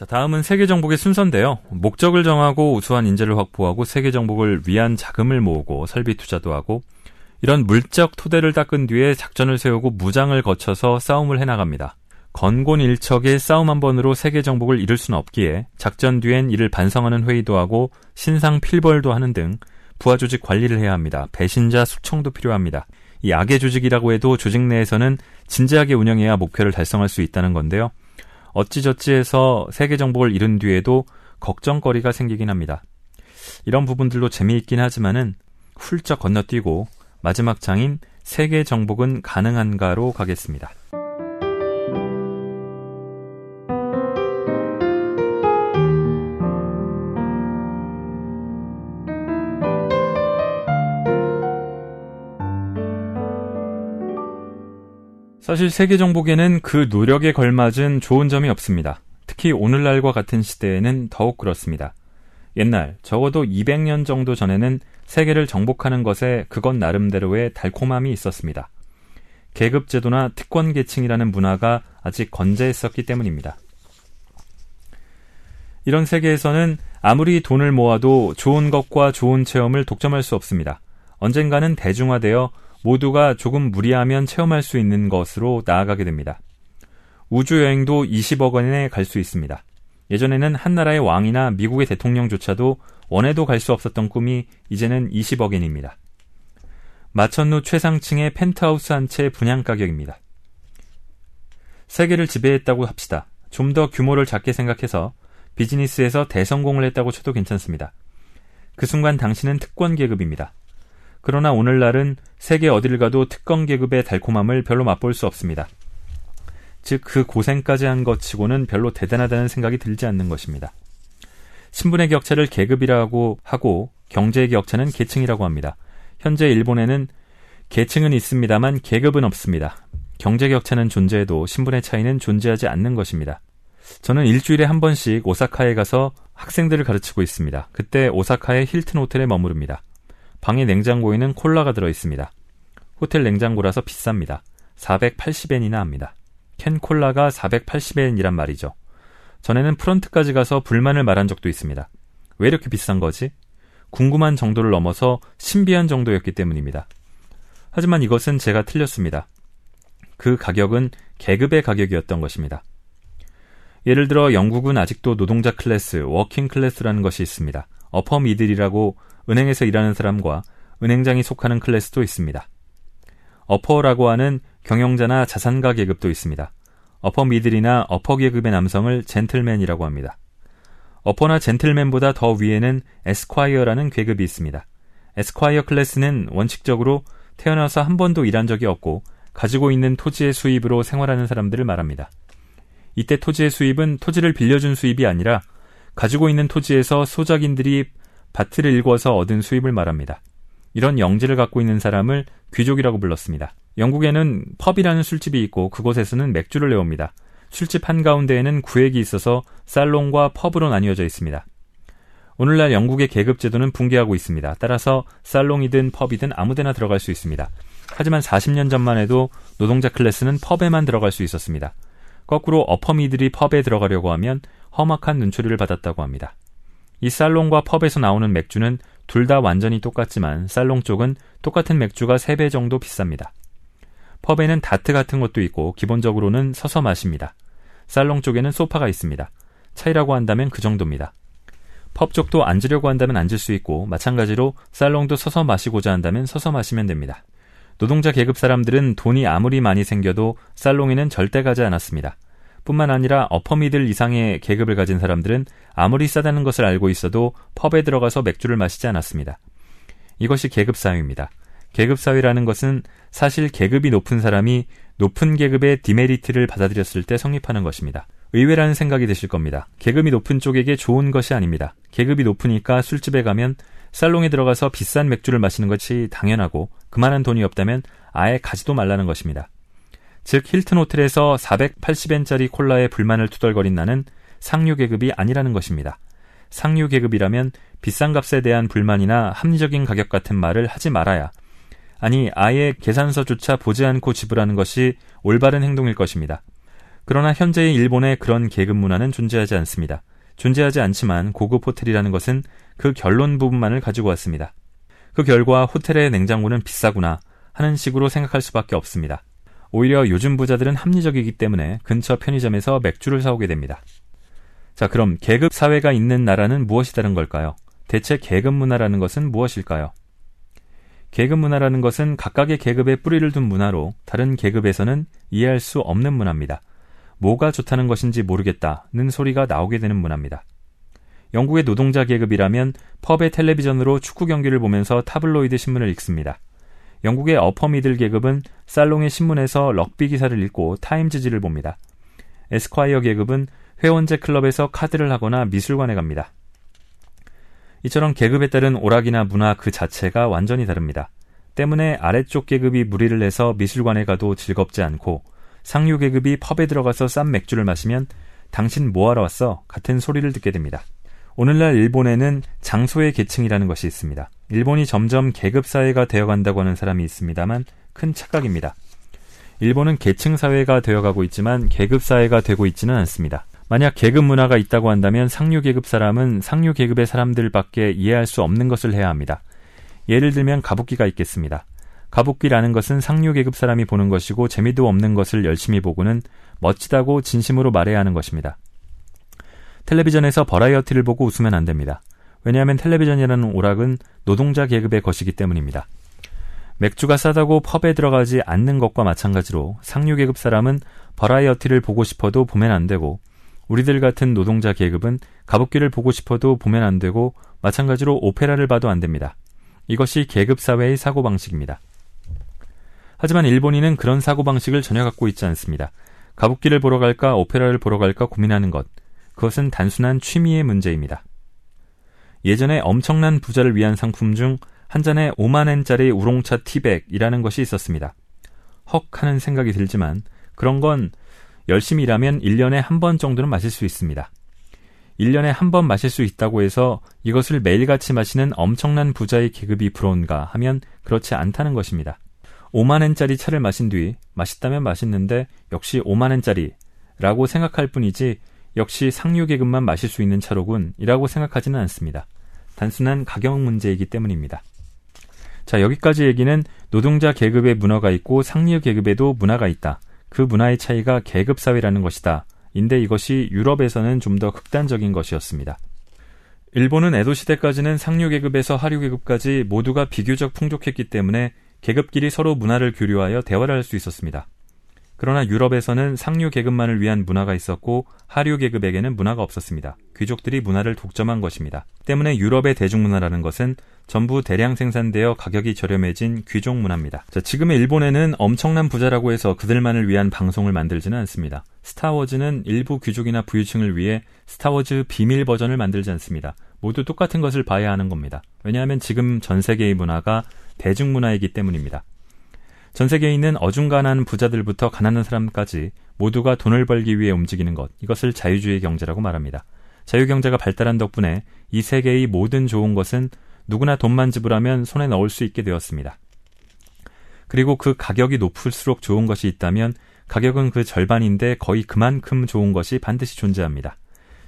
자, 다음은 세계 정복의 순서인데요. 목적을 정하고 우수한 인재를 확보하고 세계 정복을 위한 자금을 모으고 설비 투자도 하고 이런 물적 토대를 닦은 뒤에 작전을 세우고 무장을 거쳐서 싸움을 해나갑니다. 건곤일척의 싸움 한 번으로 세계 정복을 이룰 수는 없기에 작전 뒤엔 이를 반성하는 회의도 하고 신상 필벌도 하는 등 부하 조직 관리를 해야 합니다. 배신자 숙청도 필요합니다. 이 악의 조직이라고 해도 조직 내에서는 진지하게 운영해야 목표를 달성할 수 있다는 건데요. 어찌저찌해서 세계 정복을 이룬 뒤에도 걱정거리가 생기긴 합니다. 이런 부분들도 재미있긴 하지만은 훌쩍 건너뛰고 마지막 장인 세계 정복은 가능한가로 가겠습니다. 사실 세계 정복에는 그 노력에 걸맞은 좋은 점이 없습니다. 특히 오늘날과 같은 시대에는 더욱 그렇습니다. 옛날, 적어도 200년 정도 전에는 세계를 정복하는 것에 그것 나름대로의 달콤함이 있었습니다. 계급제도나 특권 계층이라는 문화가 아직 건재했었기 때문입니다. 이런 세계에서는 아무리 돈을 모아도 좋은 것과 좋은 체험을 독점할 수 없습니다. 언젠가는 대중화되어 모두가 조금 무리하면 체험할 수 있는 것으로 나아가게 됩니다. 우주 여행도 20억 원에 갈 수 있습니다. 예전에는 한 나라의 왕이나 미국의 대통령조차도 원해도 갈 수 없었던 꿈이 이제는 20억 엔입니다. 마천루 최상층의 펜트하우스 한 채 분양 가격입니다. 세계를 지배했다고 합시다. 좀 더 규모를 작게 생각해서 비즈니스에서 대성공을 했다고 쳐도 괜찮습니다. 그 순간 당신은 특권 계급입니다. 그러나 오늘날은 세계 어딜 가도 특권 계급의 달콤함을 별로 맛볼 수 없습니다. 즉, 그 고생까지 한 것 치고는 별로 대단하다는 생각이 들지 않는 것입니다. 신분의 격차를 계급이라고 하고 경제의 격차는 계층이라고 합니다. 현재 일본에는 계층은 있습니다만 계급은 없습니다. 경제 격차는 존재해도 신분의 차이는 존재하지 않는 것입니다. 저는 일주일에 한 번씩 오사카에 가서 학생들을 가르치고 있습니다. 그때 오사카의 힐튼 호텔에 머무릅니다. 방에 냉장고에는 콜라가 들어 있습니다. 호텔 냉장고라서 비쌉니다. 480엔이나 합니다. 캔 콜라가 480엔이란 말이죠. 전에는 프런트까지 가서 불만을 말한 적도 있습니다. 왜 이렇게 비싼 거지? 궁금한 정도를 넘어서 신비한 정도였기 때문입니다. 하지만 이것은 제가 틀렸습니다. 그 가격은 계급의 가격이었던 것입니다. 예를 들어 영국은 아직도 노동자 클래스, working class라는 것이 있습니다. upper middle이라고 은행에서 일하는 사람과 은행장이 속하는 클래스도 있습니다. 어퍼라고 하는 경영자나 자산가 계급도 있습니다. 어퍼 미들이나 어퍼 계급의 남성을 젠틀맨이라고 합니다. 어퍼나 젠틀맨보다 더 위에는 에스콰이어라는 계급이 있습니다. 에스콰이어 클래스는 원칙적으로 태어나서 한 번도 일한 적이 없고 가지고 있는 토지의 수입으로 생활하는 사람들을 말합니다. 이때 토지의 수입은 토지를 빌려준 수입이 아니라 가지고 있는 토지에서 소작인들이 밭을 일궈서 얻은 수입을 말합니다. 이런 영지를 갖고 있는 사람을 귀족이라고 불렀습니다. 영국에는 펍이라는 술집이 있고 그곳에서는 맥주를 내옵니다. 술집 한가운데에는 구획이 있어서 살롱과 펍으로 나뉘어져 있습니다. 오늘날 영국의 계급 제도는 붕괴하고 있습니다. 따라서 살롱이든 펍이든 아무데나 들어갈 수 있습니다. 하지만 40년 전만 해도 노동자 클래스는 펍에만 들어갈 수 있었습니다. 거꾸로 어퍼미들이 펍에 들어가려고 하면 험악한 눈초리를 받았다고 합니다. 이 살롱과 펍에서 나오는 맥주는 둘 다 완전히 똑같지만 살롱 쪽은 똑같은 맥주가 3배 정도 비쌉니다. 펍에는 다트 같은 것도 있고 기본적으로는 서서 마십니다. 살롱 쪽에는 소파가 있습니다. 차이라고 한다면 그 정도입니다. 펍 쪽도 앉으려고 한다면 앉을 수 있고 마찬가지로 살롱도 서서 마시고자 한다면 서서 마시면 됩니다. 노동자 계급 사람들은 돈이 아무리 많이 생겨도 살롱에는 절대 가지 않았습니다. 뿐만 아니라 어퍼미들 이상의 계급을 가진 사람들은 아무리 싸다는 것을 알고 있어도 펍에 들어가서 맥주를 마시지 않았습니다. 이것이 계급 사회입니다. 계급 사회라는 것은 사실 계급이 높은 사람이 높은 계급의 디메리트를 받아들였을 때 성립하는 것입니다. 의외라는 생각이 드실 겁니다. 계급이 높은 쪽에게 좋은 것이 아닙니다. 계급이 높으니까 술집에 가면 살롱에 들어가서 비싼 맥주를 마시는 것이 당연하고 그만한 돈이 없다면 아예 가지도 말라는 것입니다. 즉 힐튼 호텔에서 480엔짜리 콜라에 불만을 투덜거린 나는 상류 계급이 아니라는 것입니다. 상류 계급이라면 비싼 값에 대한 불만이나 합리적인 가격 같은 말을 하지 말아야 아니 아예 계산서조차 보지 않고 지불하는 것이 올바른 행동일 것입니다. 그러나 현재의 일본의 그런 계급 문화는 존재하지 않습니다. 존재하지 않지만 고급 호텔이라는 것은 그 결론 부분만을 가지고 왔습니다. 그 결과 호텔의 냉장고는 비싸구나 하는 식으로 생각할 수밖에 없습니다. 오히려 요즘 부자들은 합리적이기 때문에 근처 편의점에서 맥주를 사오게 됩니다. 자, 그럼 계급 사회가 있는 나라는 무엇이 다른 걸까요? 대체 계급 문화라는 것은 무엇일까요? 계급 문화라는 것은 각각의 계급에 뿌리를 둔 문화로 다른 계급에서는 이해할 수 없는 문화입니다. 뭐가 좋다는 것인지 모르겠다는 소리가 나오게 되는 문화입니다. 영국의 노동자 계급이라면 펍의 텔레비전으로 축구 경기를 보면서 타블로이드 신문을 읽습니다. 영국의 어퍼미들 계급은 살롱의 신문에서 럭비 기사를 읽고 타임즈지를 봅니다. 에스콰이어 계급은 회원제 클럽에서 카드를 하거나 미술관에 갑니다. 이처럼 계급에 따른 오락이나 문화 그 자체가 완전히 다릅니다. 때문에 아래쪽 계급이 무리를 해서 미술관에 가도 즐겁지 않고 상류 계급이 펍에 들어가서 싼 맥주를 마시면 당신 뭐하러 왔어? 같은 소리를 듣게 됩니다. 오늘날 일본에는 장소의 계층이라는 것이 있습니다. 일본이 점점 계급 사회가 되어간다고 하는 사람이 있습니다만 큰 착각입니다. 일본은 계층 사회가 되어가고 있지만 계급 사회가 되고 있지는 않습니다. 만약 계급 문화가 있다고 한다면 상류 계급 사람은 상류 계급의 사람들밖에 이해할 수 없는 것을 해야 합니다. 예를 들면 가부끼가 있겠습니다. 가부끼라는 것은 상류 계급 사람이 보는 것이고 재미도 없는 것을 열심히 보고는 멋지다고 진심으로 말해야 하는 것입니다. 텔레비전에서 버라이어티를 보고 웃으면 안 됩니다. 왜냐하면 텔레비전이라는 오락은 노동자 계급의 것이기 때문입니다. 맥주가 싸다고 펍에 들어가지 않는 것과 마찬가지로 상류 계급 사람은 버라이어티를 보고 싶어도 보면 안 되고 우리들 같은 노동자 계급은 가부키를 보고 싶어도 보면 안 되고 마찬가지로 오페라를 봐도 안 됩니다. 이것이 계급 사회의 사고 방식입니다. 하지만 일본인은 그런 사고 방식을 전혀 갖고 있지 않습니다. 가복귀를 보러 갈까 오페라를 보러 갈까 고민하는 것. 그것은 단순한 취미의 문제입니다. 예전에 엄청난 부자를 위한 상품 중 한 잔에 5만엔짜리 우롱차 티백이라는 것이 있었습니다. 헉 하는 생각이 들지만 그런 건 열심히 일하면 1년에 한 번 정도는 마실 수 있습니다. 1년에 한 번 마실 수 있다고 해서 이것을 매일같이 마시는 엄청난 부자의 계급이 부러운가 하면 그렇지 않다는 것입니다. 5만엔짜리 차를 마신 뒤 맛있다면 맛있는데 역시 5만엔짜리라고 생각할 뿐이지 역시 상류 계급만 마실 수 있는 차로군 이라고 생각하지는 않습니다. 단순한 가격 문제이기 때문입니다. 자, 여기까지 얘기는 노동자 계급의 문화가 있고 상류 계급에도 문화가 있다. 그 문화의 차이가 계급 사회라는 것이다. 인데 이것이 유럽에서는 좀 더 극단적인 것이었습니다. 일본은 에도 시대까지는 상류 계급에서 하류 계급까지 모두가 비교적 풍족했기 때문에 계급끼리 서로 문화를 교류하여 대화를 할 수 있었습니다. 그러나 유럽에서는 상류 계급만을 위한 문화가 있었고 하류 계급에게는 문화가 없었습니다. 귀족들이 문화를 독점한 것입니다. 때문에 유럽의 대중문화라는 것은 전부 대량 생산되어 가격이 저렴해진 귀족 문화입니다. 자, 지금의 일본에는 엄청난 부자라고 해서 그들만을 위한 방송을 만들지는 않습니다. 스타워즈는 일부 귀족이나 부유층을 위해 스타워즈 비밀 버전을 만들지 않습니다. 모두 똑같은 것을 봐야 하는 겁니다. 왜냐하면 지금 전 세계의 문화가 대중문화이기 때문입니다. 전 세계에 있는 어중간한 부자들부터 가난한 사람까지 모두가 돈을 벌기 위해 움직이는 것, 이것을 자유주의 경제라고 말합니다. 자유경제가 발달한 덕분에 이 세계의 모든 좋은 것은 누구나 돈만 지불하면 손에 넣을 수 있게 되었습니다. 그리고 그 가격이 높을수록 좋은 것이 있다면 가격은 그 절반인데 거의 그만큼 좋은 것이 반드시 존재합니다.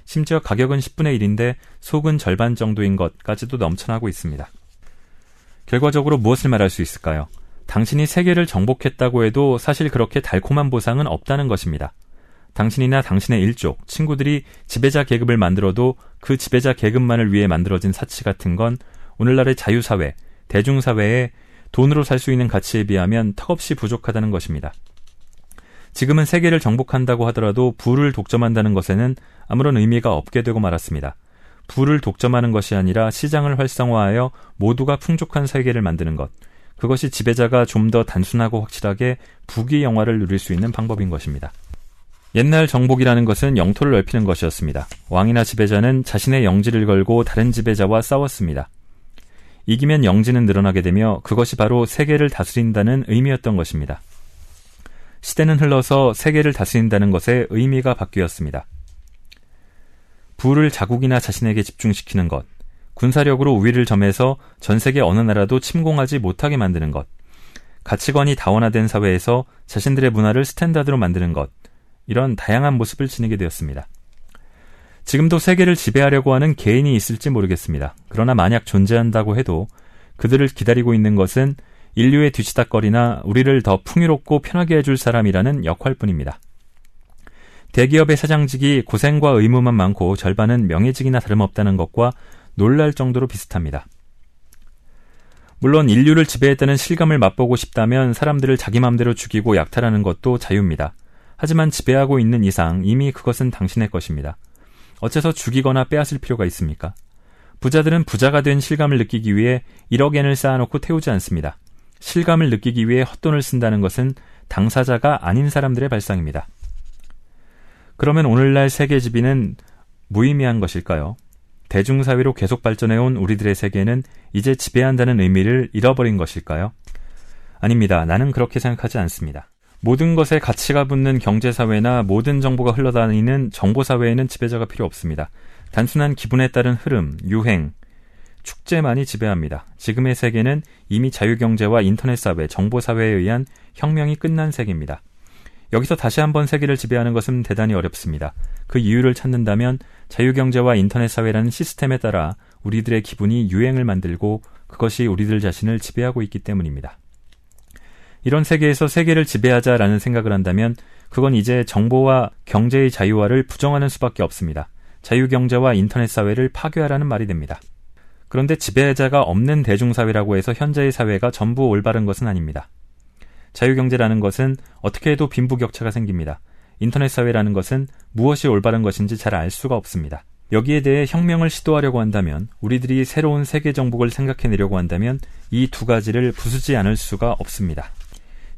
심지어 가격은 10분의 1인데 속은 절반 정도인 것까지도 넘쳐나고 있습니다. 결과적으로 무엇을 말할 수 있을까요? 당신이 세계를 정복했다고 해도 사실 그렇게 달콤한 보상은 없다는 것입니다. 당신이나 당신의 일족, 친구들이 지배자 계급을 만들어도 그 지배자 계급만을 위해 만들어진 사치 같은 건 오늘날의 자유사회, 대중사회에 돈으로 살 수 있는 가치에 비하면 턱없이 부족하다는 것입니다. 지금은 세계를 정복한다고 하더라도 부를 독점한다는 것에는 아무런 의미가 없게 되고 말았습니다. 부를 독점하는 것이 아니라 시장을 활성화하여 모두가 풍족한 세계를 만드는 것, 그것이 지배자가 좀 더 단순하고 확실하게 부귀 영화를 누릴 수 있는 방법인 것입니다. 옛날 정복이라는 것은 영토를 넓히는 것이었습니다. 왕이나 지배자는 자신의 영지를 걸고 다른 지배자와 싸웠습니다. 이기면 영지는 늘어나게 되며 그것이 바로 세계를 다스린다는 의미였던 것입니다. 시대는 흘러서 세계를 다스린다는 것의 의미가 바뀌었습니다. 부를 자국이나 자신에게 집중시키는 것, 군사력으로 우위를 점해서 전 세계 어느 나라도 침공하지 못하게 만드는 것, 가치관이 다원화된 사회에서 자신들의 문화를 스탠다드로 만드는 것, 이런 다양한 모습을 지니게 되었습니다. 지금도 세계를 지배하려고 하는 개인이 있을지 모르겠습니다. 그러나 만약 존재한다고 해도 그들을 기다리고 있는 것은 인류의 뒤치다거리나 우리를 더 풍요롭고 편하게 해줄 사람이라는 역할뿐입니다. 대기업의 사장직이 고생과 의무만 많고 절반은 명예직이나 다름없다는 것과 놀랄 정도로 비슷합니다. 물론 인류를 지배했다는 실감을 맛보고 싶다면 사람들을 자기 맘대로 죽이고 약탈하는 것도 자유입니다. 하지만 지배하고 있는 이상 이미 그것은 당신의 것입니다. 어째서 죽이거나 빼앗을 필요가 있습니까? 부자들은 부자가 된 실감을 느끼기 위해 1억 엔을 쌓아놓고 태우지 않습니다. 실감을 느끼기 위해 헛돈을 쓴다는 것은 당사자가 아닌 사람들의 발상입니다. 그러면 오늘날 세계 지배는 무의미한 것일까요? 대중사회로 계속 발전해온 우리들의 세계는 이제 지배한다는 의미를 잃어버린 것일까요? 아닙니다. 나는 그렇게 생각하지 않습니다. 모든 것에 가치가 붙는 경제사회나 모든 정보가 흘러다니는 정보사회에는 지배자가 필요 없습니다. 단순한 기분에 따른 흐름, 유행, 축제만이 지배합니다. 지금의 세계는 이미 자유경제와 인터넷사회, 정보사회에 의한 혁명이 끝난 세계입니다. 여기서 다시 한번 세계를 지배하는 것은 대단히 어렵습니다. 그 이유를 찾는다면 자유경제와 인터넷 사회라는 시스템에 따라 우리들의 기분이 유행을 만들고 그것이 우리들 자신을 지배하고 있기 때문입니다. 이런 세계에서 세계를 지배하자라는 생각을 한다면 그건 이제 정보와 경제의 자유화를 부정하는 수밖에 없습니다. 자유경제와 인터넷 사회를 파괴하라는 말이 됩니다. 그런데 지배자가 없는 대중사회라고 해서 현재의 사회가 전부 올바른 것은 아닙니다. 자유경제라는 것은 어떻게 해도 빈부격차가 생깁니다. 인터넷 사회라는 것은 무엇이 올바른 것인지 잘 알 수가 없습니다. 여기에 대해 혁명을 시도하려고 한다면, 우리들이 새로운 세계 정복을 생각해내려고 한다면, 이 두 가지를 부수지 않을 수가 없습니다.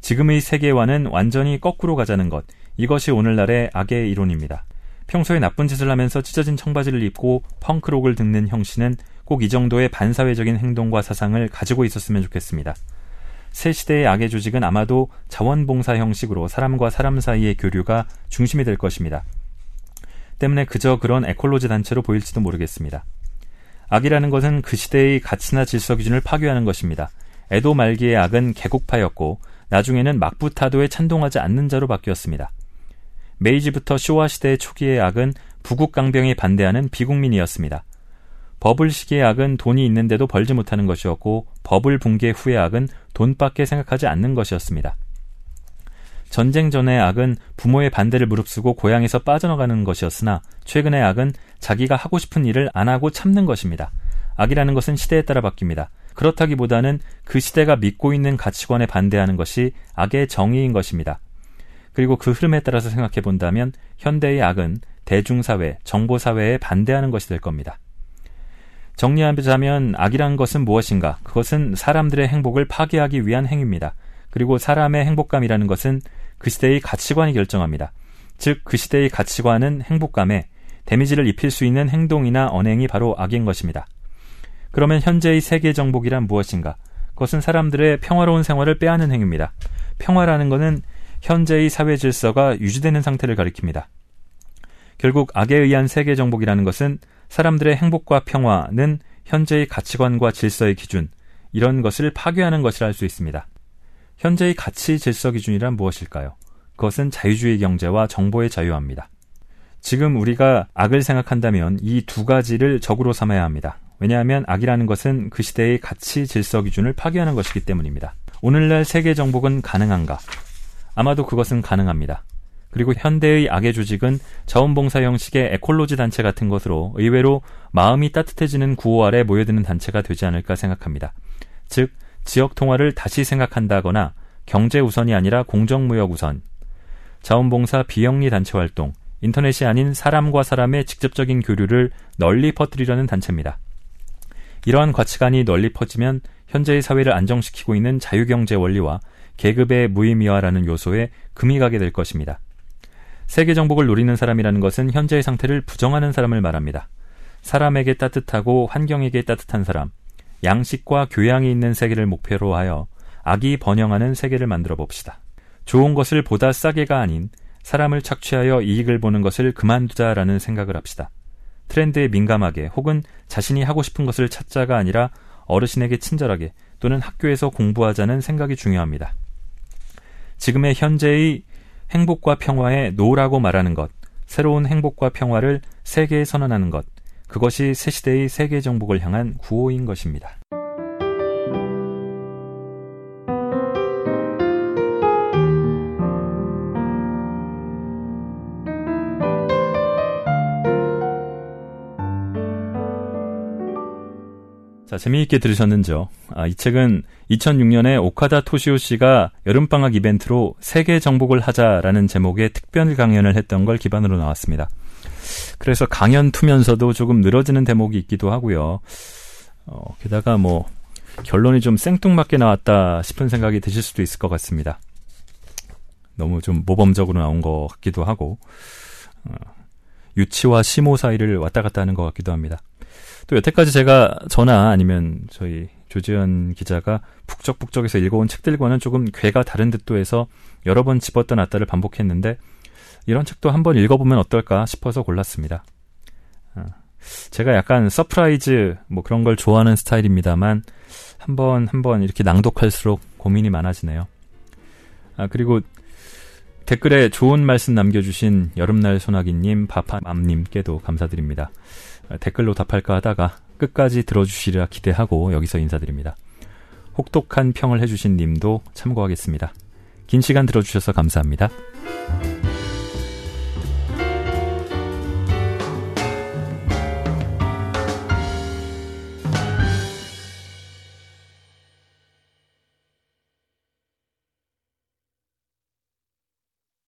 지금의 세계와는 완전히 거꾸로 가자는 것. 이것이 오늘날의 악의 이론입니다. 평소에 나쁜 짓을 하면서 찢어진 청바지를 입고 펑크록을 듣는 형씨는 꼭 이 정도의 반사회적인 행동과 사상을 가지고 있었으면 좋겠습니다. 새 시대의 악의 조직은 아마도 자원봉사 형식으로 사람과 사람 사이의 교류가 중심이 될 것입니다. 때문에 그저 그런 에콜로지 단체로 보일지도 모르겠습니다. 악이라는 것은 그 시대의 가치나 질서 기준을 파괴하는 것입니다. 에도 말기의 악은 개국파였고 나중에는 막부타도에 찬동하지 않는 자로 바뀌었습니다. 메이지부터 쇼와 시대의 초기의 악은 부국 강병에 반대하는 비국민이었습니다. 버블 시기의 악은 돈이 있는데도 벌지 못하는 것이었고 버블 붕괴 후의 악은 돈밖에 생각하지 않는 것이었습니다. 전쟁 전의 악은 부모의 반대를 무릅쓰고 고향에서 빠져나가는 것이었으나 최근의 악은 자기가 하고 싶은 일을 안 하고 참는 것입니다. 악이라는 것은 시대에 따라 바뀝니다. 그렇다기보다는 그 시대가 믿고 있는 가치관에 반대하는 것이 악의 정의인 것입니다. 그리고 그 흐름에 따라서 생각해 본다면 현대의 악은 대중사회, 정보사회에 반대하는 것이 될 겁니다. 정리하자면 악이란 것은 무엇인가? 그것은 사람들의 행복을 파괴하기 위한 행위입니다. 그리고 사람의 행복감이라는 것은 그 시대의 가치관이 결정합니다. 즉, 그 시대의 가치관은 행복감에 데미지를 입힐 수 있는 행동이나 언행이 바로 악인 것입니다. 그러면 현재의 세계 정복이란 무엇인가? 그것은 사람들의 평화로운 생활을 빼앗는 행위입니다. 평화라는 것은 현재의 사회 질서가 유지되는 상태를 가리킵니다. 결국 악에 의한 세계 정복이라는 것은 사람들의 행복과 평화는 현재의 가치관과 질서의 기준, 이런 것을 파괴하는 것이라 할 수 있습니다. 현재의 가치 질서 기준이란 무엇일까요? 그것은 자유주의 경제와 정보의 자유화입니다. 지금 우리가 악을 생각한다면 이 두 가지를 적으로 삼아야 합니다. 왜냐하면 악이라는 것은 그 시대의 가치 질서 기준을 파괴하는 것이기 때문입니다. 오늘날 세계 정복은 가능한가? 아마도 그것은 가능합니다. 그리고 현대의 악의 조직은 자원봉사 형식의 에콜로지 단체 같은 것으로 의외로 마음이 따뜻해지는 구호 아래 모여드는 단체가 되지 않을까 생각합니다. 즉, 지역 통화를 다시 생각한다거나 경제 우선이 아니라 공정무역 우선, 자원봉사 비영리 단체 활동, 인터넷이 아닌 사람과 사람의 직접적인 교류를 널리 퍼뜨리려는 단체입니다. 이러한 가치관이 널리 퍼지면 현재의 사회를 안정시키고 있는 자유경제 원리와 계급의 무의미화라는 요소에 금이 가게 될 것입니다. 세계 정복을 노리는 사람이라는 것은 현재의 상태를 부정하는 사람을 말합니다. 사람에게 따뜻하고 환경에게 따뜻한 사람, 양식과 교양이 있는 세계를 목표로 하여 악이 번영하는 세계를 만들어 봅시다. 좋은 것을 보다 싸게가 아닌 사람을 착취하여 이익을 보는 것을 그만두자라는 생각을 합시다. 트렌드에 민감하게 혹은 자신이 하고 싶은 것을 찾자가 아니라 어르신에게 친절하게 또는 학교에서 공부하자는 생각이 중요합니다. 지금의 현재의 행복과 평화에 노라고 말하는 것, 새로운 행복과 평화를 세계에 선언하는 것, 그것이 새 시대의 세계 정복을 향한 구호인 것입니다. 자, 재미있게 들으셨는지요? 아, 이 책은 2006년에 오카다 토시오 씨가 여름방학 이벤트로 세계 정복을 하자라는 제목의 특별 강연을 했던 걸 기반으로 나왔습니다. 그래서 강연 투면서도 조금 늘어지는 대목이 있기도 하고요. 어, 게다가 뭐, 결론이 좀 생뚱맞게 나왔다 싶은 생각이 드실 수도 있을 것 같습니다. 너무 좀 모범적으로 나온 것 같기도 하고, 어, 유치와 심오 사이를 왔다 갔다 하는 것 같기도 합니다. 또 여태까지 제가 저나 아니면 저희 조지현 기자가 북적북적해서 읽어온 책들과는 조금 궤가 다른 듯도 해서 여러 번 집었다 놨다를 반복했는데 이런 책도 한번 읽어보면 어떨까 싶어서 골랐습니다. 아, 제가 약간 surprise 뭐 그런 걸 좋아하는 스타일입니다만 한번 한번 이렇게 낭독할수록 고민이 많아지네요. 아 그리고 댓글에 좋은 말씀 남겨주신 여름날 소나기님, 바파맘님께도 감사드립니다. 댓글로 답할까 하다가 끝까지 들어주시리라 기대하고 여기서 인사드립니다. 혹독한 평을 해주신 님도 참고하겠습니다. 긴 시간 들어주셔서 감사합니다.